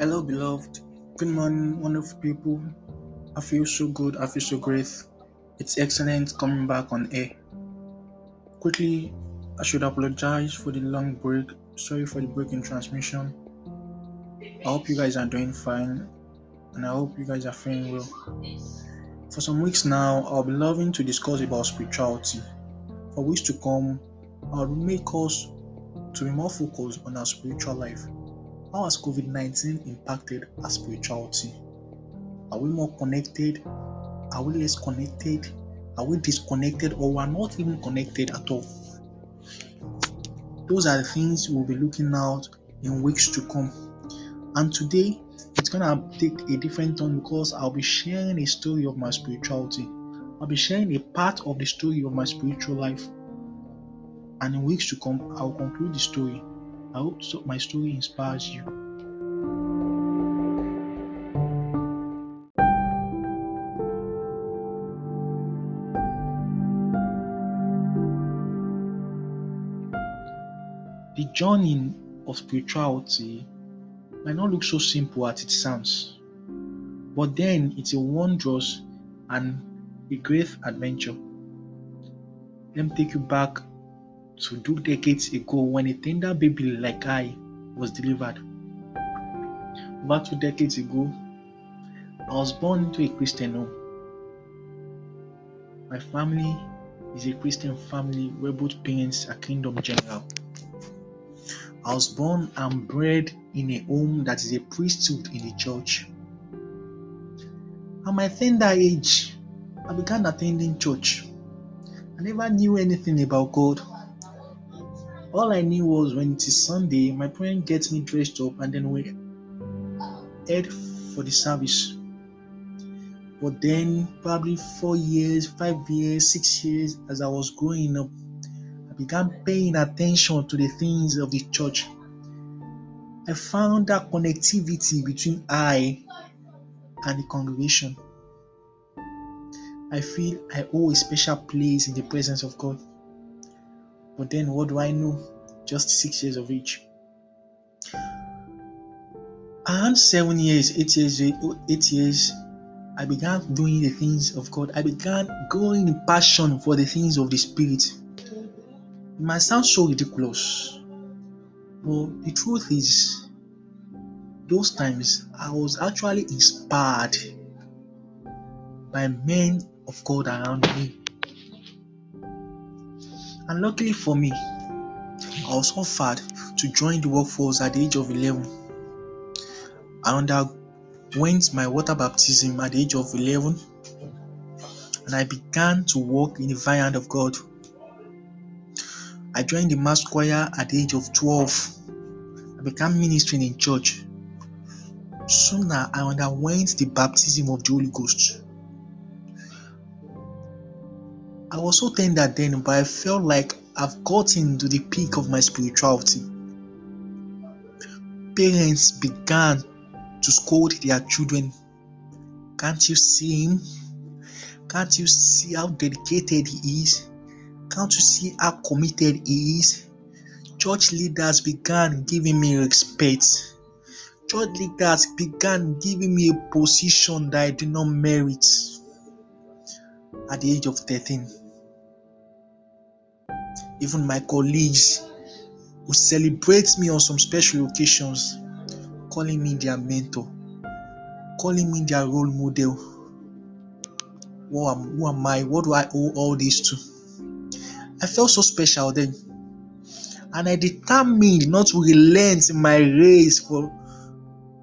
Hello, beloved. Good morning, wonderful people. I feel so good. I feel so great. It's excellent coming back on air. Quickly, I should apologize for the long break. Sorry for the break in transmission. I hope you guys are doing fine and I hope you guys are feeling well. For some weeks now, I'll be loving to discuss about spirituality. For weeks to come, I'll make us to be more focused on our spiritual life. How has COVID 19 impacted our spirituality? Are we more connected? Are we less connected? Are we disconnected or we're not even connected at all? Those are the things we'll be looking out in weeks to come. And today, it's gonna take a different turn because I'll be sharing a story of my spirituality. I'll be sharing a part of the story of my spiritual life. And in weeks to come, I'll conclude the story. I hope so my story inspires you. The journey of spirituality might not look so simple as it sounds, but then it's a wondrous and a great adventure. Let me take you back to two decades ago when a tender baby like I was delivered. About two decades ago, I was born into a Christian home. My family is a Christian family where both parents are kingdom general. I was born and bred in a home that is a priesthood in the church. At my tender age, I began attending church. I never knew anything about God. All I knew was when it is Sunday, my parents get me dressed up and then we head for the service. But then, probably four years, five years, six years, as I was growing up, I began paying attention to the things of the church. I found that connectivity between I and the congregation. I feel I owe a special place in the presence of God. But then, what do I know? Just six years of age. Around seven years, eight years, eight years, I began doing the things of God. I began growing in passion for the things of the Spirit. It might sound so ridiculous, but the truth is, those times I was actually inspired by men of God around me. And luckily for me, I was offered to join the workforce at the age of 11. I underwent my water baptism at the age of 11 and I began to walk in the vineyard of God. I joined the mass choir at the age of 12. I began ministering in church. Soon I underwent the baptism of the Holy Ghost. I was so tender then, but I felt like I've gotten to the peak of my spirituality. Parents began to scold their children. Can't you see him? Can't you see how dedicated he is? Can't you see how committed he is? Church leaders began giving me respect. Church leaders began giving me a position that I did not merit at the age of 13. Even my colleagues would celebrate me on some special occasions, calling me their mentor, calling me their role model. Who am, who am I? What do I owe all this to? I felt so special then. And I determined not to relent in my race for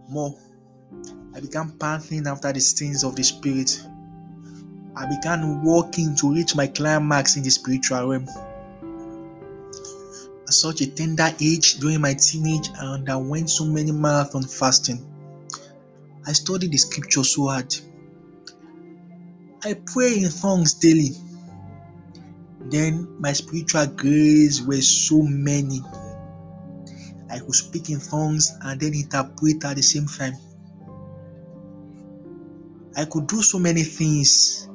more. I began panting after the things of the Spirit. I began walking to reach my climax in the spiritual realm. At such a tender age, during my teenage, I underwent so many marathon fasting. I studied the scripture so hard. I pray in tongues daily. Then my spiritual grace were so many. I could speak in tongues and then interpret at the same time. I could do so many things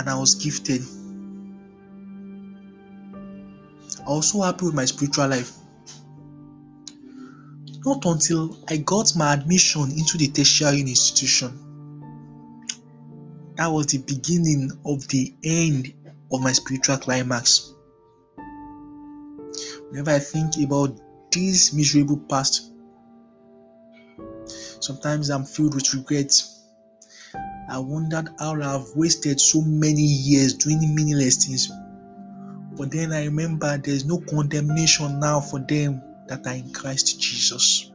and I was gifted. I was so happy with my spiritual life. not until I got my admission into the tertiary institution. That was the beginning of the end of my spiritual climax. Whenever I think about this miserable past, sometimes I'm filled with regret. I wondered how I've wasted so many years doing meaningless things. But then I remember there's no condemnation now for them that are in Christ Jesus.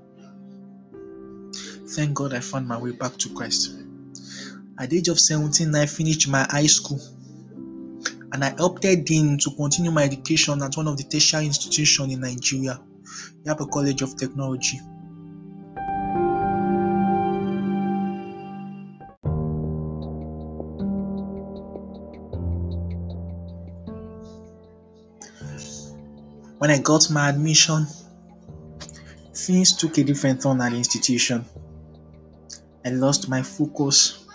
Thank God I found my way back to Christ. At the age of 17, I finished my high school and I opted in to continue my education at one of the tertiary institutions in Nigeria, Yaba College of Technology. When I got my admission, things took a different turn at the institution. I lost my focus.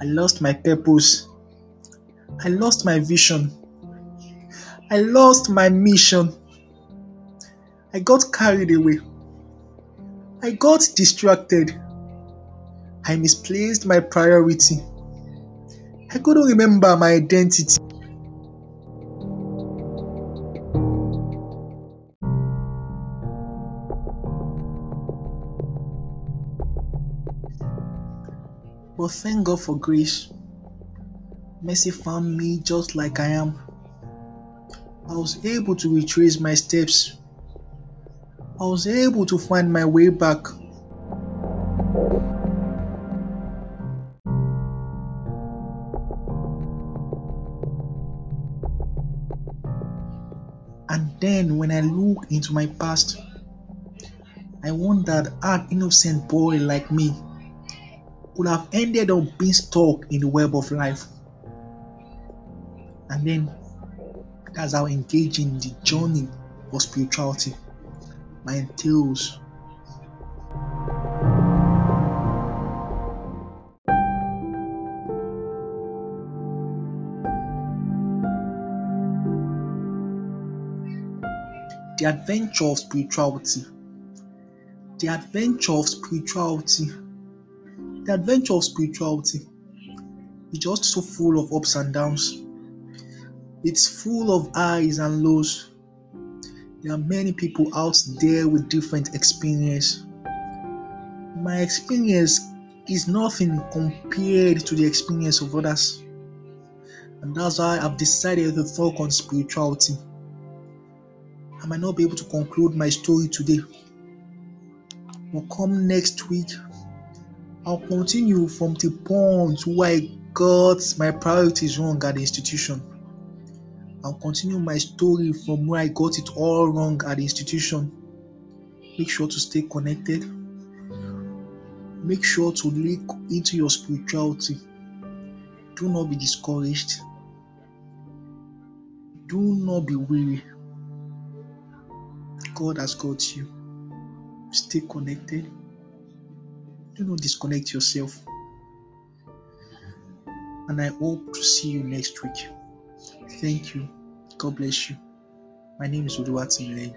I lost my purpose. I lost my vision. I lost my mission. I got carried away. I got distracted. I misplaced my priority. I couldn't remember my identity. But thank God for grace. Mercy found me just like I am. I was able to retrace my steps. I was able to find my way back. And then when I look into my past, I wondered an innocent boy like me could have ended up being stuck in the web of life. And then that's how engaging the journey of spirituality my entails. The adventure of spirituality. The adventure of spirituality the adventure of spirituality is just so full of ups and downs. It's full of highs and lows. There are many people out there with different experience. My experience is nothing compared to the experience of others. And that's why I've decided to focus on spirituality. I might not be able to conclude my story today. But come next week, I'll continue from the point where I got my priorities wrong at the institution. I'll continue my story from where I got it all wrong at the institution. Make sure to stay connected. Make sure to look into your spirituality. Do not be discouraged. Do not be weary. God has got you. Stay connected do not disconnect yourself. And I hope to see you next week. Thank you. God bless you. My name is Oluwatimile.